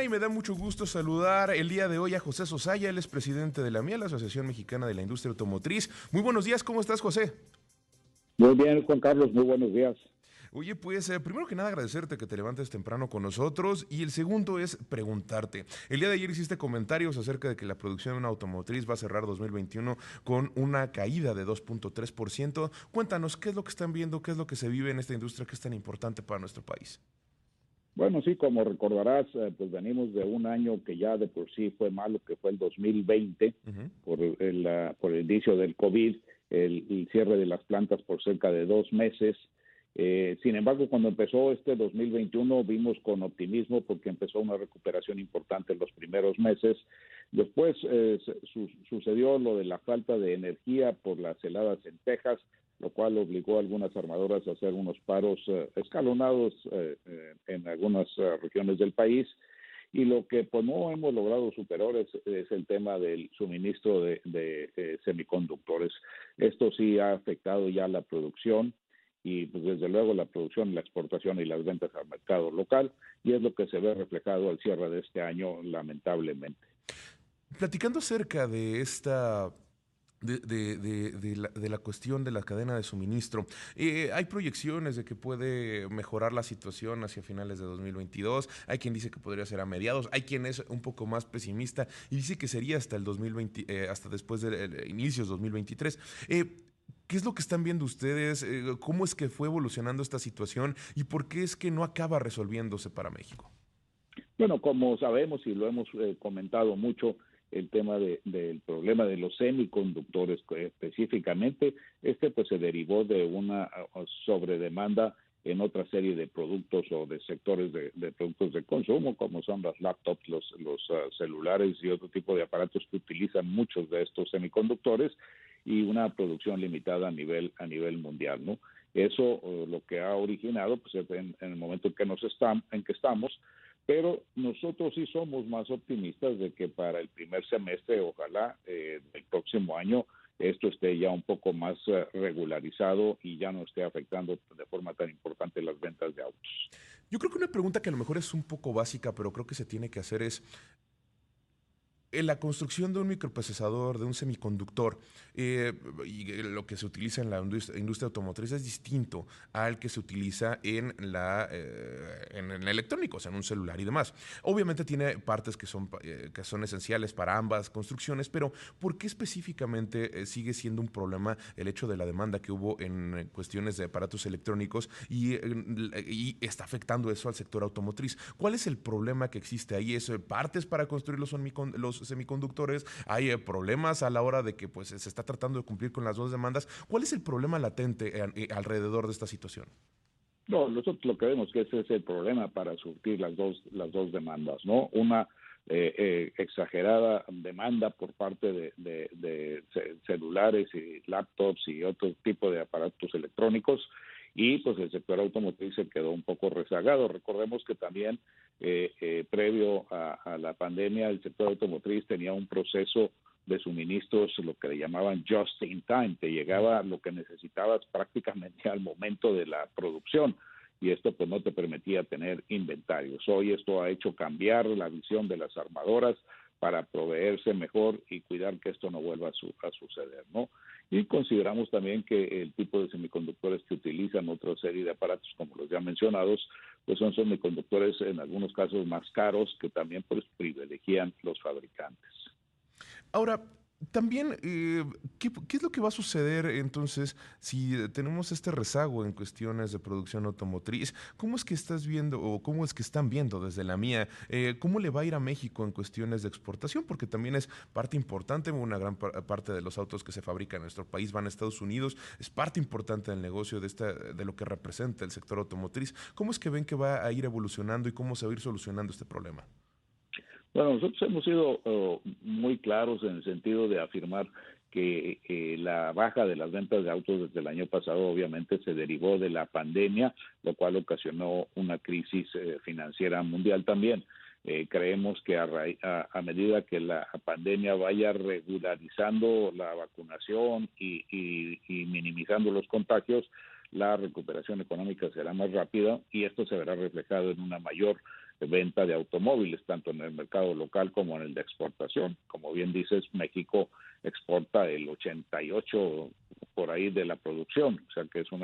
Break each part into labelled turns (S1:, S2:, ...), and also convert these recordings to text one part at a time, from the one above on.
S1: mañana y me da mucho gusto saludar el día de hoy a José Sosaya, él es presidente de la MIA, la Asociación Mexicana de la Industria Automotriz. Muy buenos días, ¿cómo estás, José?
S2: Muy bien, Juan Carlos, muy buenos días.
S1: Oye, pues eh, primero que nada agradecerte que te levantes temprano con nosotros y el segundo es preguntarte. El día de ayer hiciste comentarios acerca de que la producción de una automotriz va a cerrar 2021 con una caída de 2.3%. Cuéntanos, ¿qué es lo que están viendo? ¿Qué es lo que se vive en esta industria que es tan importante para nuestro país?
S2: Bueno, sí, como recordarás, eh, pues venimos de un año que ya de por sí fue malo, que fue el 2020, por, el, por el inicio del COVID, el cierre de las plantas por cerca de dos meses, eh, sin embargo, cuando empezó este 2021 vimos con optimismo porque empezó una recuperación importante en los primeros meses. Después eh, sucedió lo de la falta de energía por las heladas en Texas, lo cual obligó a algunas armadoras a hacer unos paros eh, escalonados en algunas regiones del país. Y lo que pues, no hemos logrado superar es, el tema del suministro de semiconductores. Esto sí ha afectado ya la producción y pues desde luego la producción, la exportación y las ventas al mercado local y es lo que se ve reflejado al cierre de este año lamentablemente.
S1: Platicando acerca de esta de, de, de, la, de, la, cuestión de la cadena de suministro. Eh, hay proyecciones de que puede mejorar la situación hacia finales de 2022. Hay quien dice que podría ser a mediados. Hay quien es un poco más pesimista y dice que sería hasta el 2020, eh, hasta después de inicios 2023. Eh, ¿Qué es lo que están viendo ustedes? Eh, ¿Cómo es que fue evolucionando esta situación y por qué es que no acaba resolviéndose para México?
S2: Bueno, como sabemos y lo hemos eh, comentado mucho, el tema del problema de los semiconductores específicamente, este pues se derivó de una sobredemanda en otra serie de productos o de sectores de, productos de consumo, como son las laptops, los, los ah, celulares y otro tipo de aparatos que utilizan muchos de estos semiconductores y una producción limitada a nivel a nivel mundial, ¿no? Eso eh, lo que ha originado, pues en, el momento en que nos están, en que estamos, pero nosotros sí somos más optimistas de que para el primer semestre, ojalá eh, el próximo año, esto esté ya un poco más eh, regularizado y ya no esté afectando de forma tan importante las ventas de autos.
S1: Yo creo que una pregunta que a lo mejor es un poco básica, pero creo que se tiene que hacer es, en la construcción de un microprocesador, de un semiconductor, eh, y lo que se utiliza en la industria, automotriz es distinto al que se utiliza en la eh, en, el electrónico, o sea, en un celular y demás. Obviamente tiene partes que son, eh, que son esenciales para ambas construcciones, pero ¿por qué específicamente sigue siendo un problema el hecho de la demanda que hubo en cuestiones de aparatos electrónicos y, y está afectando eso al sector automotriz? ¿Cuál es el problema que existe ahí? ¿Es partes para construir los, los semiconductores, hay eh, problemas a la hora de que pues se está tratando de cumplir con las dos demandas. ¿Cuál es el problema latente eh, eh, alrededor de esta situación?
S2: No, nosotros lo que vemos que ese es el problema para surtir las dos las dos demandas, ¿no? Una exagerada demanda por parte de, de, celulares y laptops y otro tipo de aparatos electrónicos y pues el sector automotriz se quedó un poco rezagado. Recordemos que también eh, eh, previo a, la pandemia el sector automotriz tenía un proceso de suministros, lo que le llamaban just in time, te llegaba lo que necesitabas prácticamente al momento de la producción y esto pues no te permitía tener inventarios. Hoy esto ha hecho cambiar la visión de las armadoras para proveerse mejor y cuidar que esto no vuelva a, a suceder, ¿no? Y consideramos también que el tipo de semiconductores que utilizan otra serie de aparatos, como los ya mencionados, pues son semiconductores en algunos casos más caros que también pues privilegian los fabricantes.
S1: Ahora, también, eh, ¿qué, es lo que va a suceder entonces si tenemos este rezago en cuestiones de producción automotriz? ¿Cómo es que estás viendo o cómo es que están viendo desde la mía? Eh, ¿Cómo le va a ir a México en cuestiones de exportación? Porque también es parte importante, una gran parte de los autos que se fabrican en nuestro país van a Estados Unidos, es parte importante del negocio de, esta, de lo que representa el sector automotriz. ¿Cómo es que ven que va a ir evolucionando y cómo se va a ir solucionando este problema?
S2: Bueno, nosotros hemos sido oh, muy claros en el sentido de afirmar que la baja de las ventas de autos desde el año pasado obviamente se derivó de la pandemia, lo cual ocasionó una crisis eh, financiera mundial también. Eh, creemos que a, a, medida que la pandemia vaya regularizando la vacunación y minimizando los contagios, la recuperación económica será más rápida y esto se verá reflejado en una mayor venta de automóviles, tanto en el mercado local como en el de exportación. Como bien dices, México exporta el 88 por ahí de la producción, o sea que es un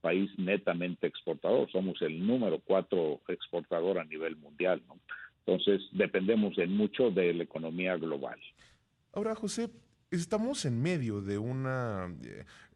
S2: país netamente exportador, somos el número cuatro exportador a nivel mundial, ¿no? Entonces dependemos en mucho de la economía global.
S1: Ahora, José, estamos en medio de una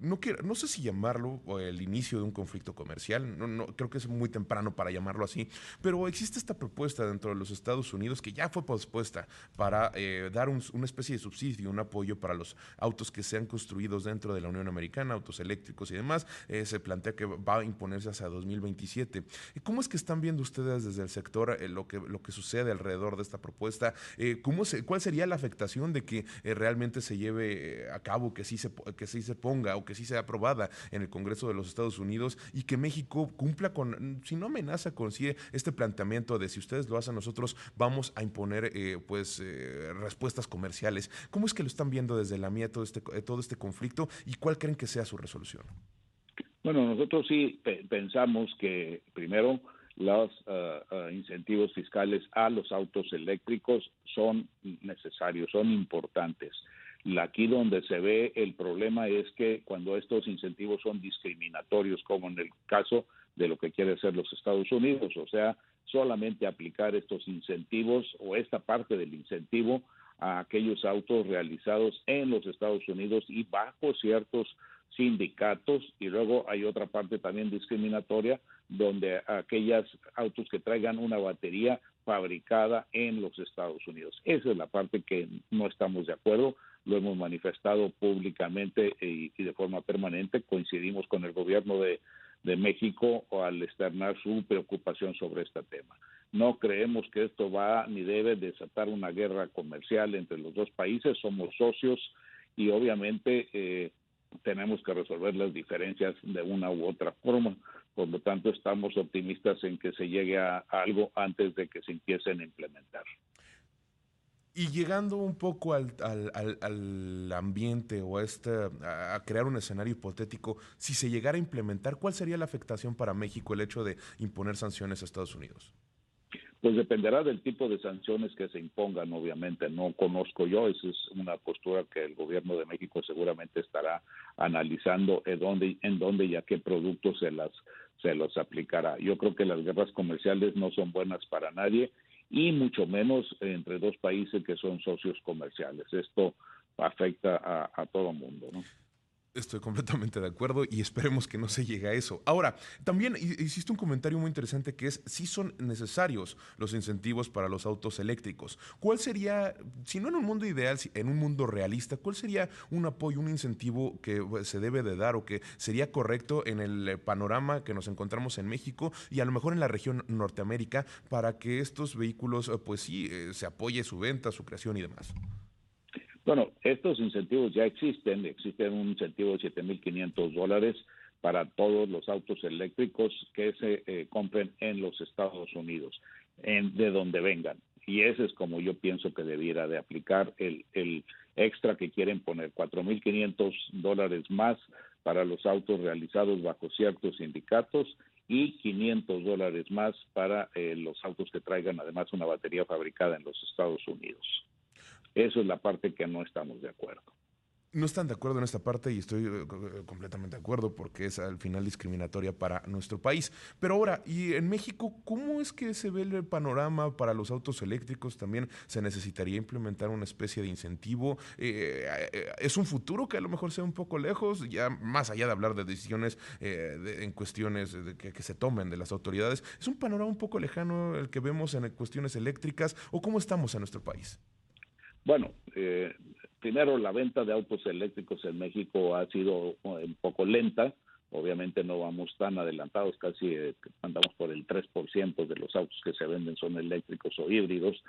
S1: no, quiero, no sé si llamarlo el inicio de un conflicto comercial, no, no, creo que es muy temprano para llamarlo así, pero existe esta propuesta dentro de los Estados Unidos que ya fue pospuesta para eh, dar una especie de subsidio, un apoyo para los autos que sean construidos dentro de la Unión Americana, autos eléctricos y demás. Eh, se plantea que va a imponerse hasta 2027. ¿Cómo es que están viendo ustedes desde el sector eh, lo, que, lo que sucede alrededor de esta propuesta? ¿cómo se, ¿Cuál sería la afectación de que realmente se lleve a cabo, que sí se, que sí se ponga sí sea aprobada en el Congreso de los Estados Unidos y que México cumpla con, si no amenaza, consigue este planteamiento de si ustedes lo hacen, nosotros vamos a imponer eh, pues eh, respuestas comerciales. ¿Cómo es que lo están viendo desde la mía todo este, todo este conflicto y cuál creen que sea su resolución?
S2: Bueno, nosotros sí pensamos que primero los ah, ah, incentivos fiscales a los autos eléctricos son necesarios, son importantes. Aquí donde se ve el problema es que cuando estos incentivos son discriminatorios, como en el caso de lo que quiere hacer los Estados Unidos, o sea, solamente aplicar estos incentivos o esta parte del incentivo a aquellos autos realizados en los Estados Unidos y bajo ciertos sindicatos y luego hay otra parte también discriminatoria donde aquellos autos que traigan una batería fabricada en los Estados Unidos. Esa es la parte que no estamos de acuerdo lo hemos manifestado públicamente y, de forma permanente. Coincidimos con el gobierno de, México al externar su preocupación sobre este tema. No creemos que esto va ni debe desatar una guerra comercial entre los dos países, somos socios y obviamente eh, tenemos que resolver las diferencias de una u otra forma. Por lo tanto, estamos optimistas en que se llegue a algo antes de que se empiecen a implementar.
S1: Y llegando un poco al, ambiente o a, este, a crear un escenario hipotético, si se llegara a implementar, ¿cuál sería la afectación para México el hecho de imponer sanciones a Estados Unidos?
S2: Pues dependerá del tipo de sanciones que se impongan, obviamente. No conozco yo, esa es una postura que el gobierno de México seguramente estará analizando en dónde, en dónde y a qué productos se las se los aplicará. Yo creo que las guerras comerciales no son buenas para nadie y mucho menos entre dos países que son socios comerciales. Esto afecta a, a todo mundo. ¿no?
S1: Estoy completamente de acuerdo y esperemos que no se llegue a eso. Ahora, también hiciste un comentario muy interesante que es si son necesarios los incentivos para los autos eléctricos. ¿Cuál sería, si no en un mundo ideal, en un mundo realista, cuál sería un apoyo, un incentivo que pues, se debe de dar o que sería correcto en el panorama que nos encontramos en México y a lo mejor en la región Norteamérica para que estos vehículos, pues sí, eh, se apoye su venta, su creación y demás?
S2: Bueno, estos incentivos ya existen. Existe un incentivo de 7.500 dólares para todos los autos eléctricos que se eh, compren en los Estados Unidos, en, de donde vengan. Y ese es como yo pienso que debiera de aplicar el, el extra que quieren poner, 4.500 dólares más para los autos realizados bajo ciertos sindicatos y 500 dólares más para eh, los autos que traigan además una batería fabricada en los Estados Unidos. Eso es la parte que no estamos de acuerdo.
S1: No están de acuerdo en esta parte y estoy eh, completamente de acuerdo porque es al final discriminatoria para nuestro país. Pero ahora, ¿y en México cómo es que se ve el panorama para los autos eléctricos? También se necesitaría implementar una especie de incentivo. Eh, eh, ¿Es un futuro que a lo mejor sea un poco lejos? Ya más allá de hablar de decisiones en cuestiones que, que, se tomen de las autoridades, ¿es un panorama un poco lejano el que vemos en cuestiones eléctricas o cómo estamos en nuestro país?
S2: Bueno, eh, primero la venta de autos eléctricos en México ha sido un poco lenta. Obviamente no vamos tan adelantados, casi eh, andamos por el 3% de los autos que se venden son eléctricos o híbridos.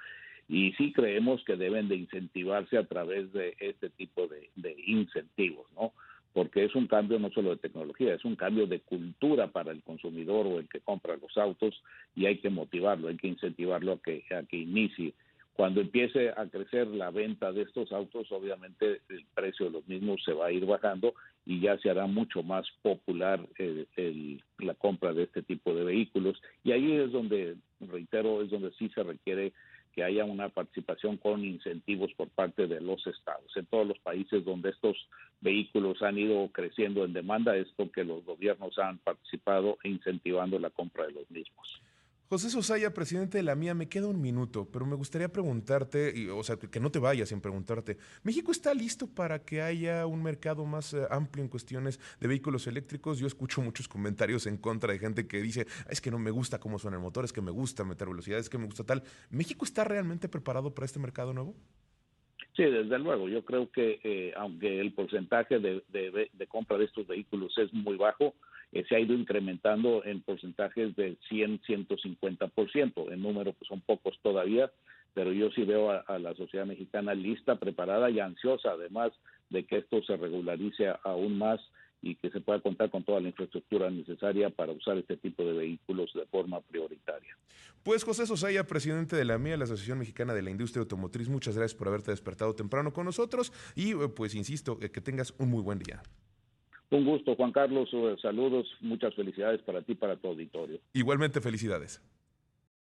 S2: Y sí creemos que deben de incentivarse a través de este tipo de, de incentivos, ¿no? porque es un cambio no solo de tecnología, es un cambio de cultura para el consumidor o el que compra los autos y hay que motivarlo, hay que incentivarlo a que, a que inicie Cuando empiece a crecer la venta de estos autos, obviamente el precio de los mismos se va a ir bajando y ya se hará mucho más popular el, la compra de este tipo de vehículos. Y ahí es donde, reitero, es donde sí se requiere que haya una participación con incentivos por parte de los estados. En todos los países donde estos vehículos han ido creciendo en demanda es porque los gobiernos han participado incentivando la compra de los mismos.
S1: José Sosaya, presidente de la mía, me queda un minuto, pero me gustaría preguntarte, y, o sea, que no te vayas sin preguntarte, ¿México está listo para que haya un mercado más eh, amplio en cuestiones de vehículos eléctricos? Yo escucho muchos comentarios en contra de gente que dice, es que no me gusta cómo suena el motor, es que me gusta meter velocidad, es que me gusta tal. ¿México está realmente preparado para este mercado nuevo?
S2: Sí, desde luego. Yo creo que eh, aunque el porcentaje de compra de estos vehículos es muy bajo, eh, se ha ido incrementando en porcentajes del 100, 150%. En número pues son pocos todavía, pero yo sí veo a, la sociedad mexicana lista, preparada y ansiosa, además de que esto se regularice aún más y que se pueda contar con toda la infraestructura necesaria para usar este tipo de vehículos de forma prioritaria.
S1: Pues José Sosaya, presidente de la MIA, la Asociación Mexicana de la Industria Automotriz, muchas gracias por haberte despertado temprano con nosotros y pues insisto, eh, que tengas un muy buen día.
S2: Un gusto, Juan Carlos. Saludos, muchas felicidades para ti para tu auditorio.
S1: Igualmente, felicidades.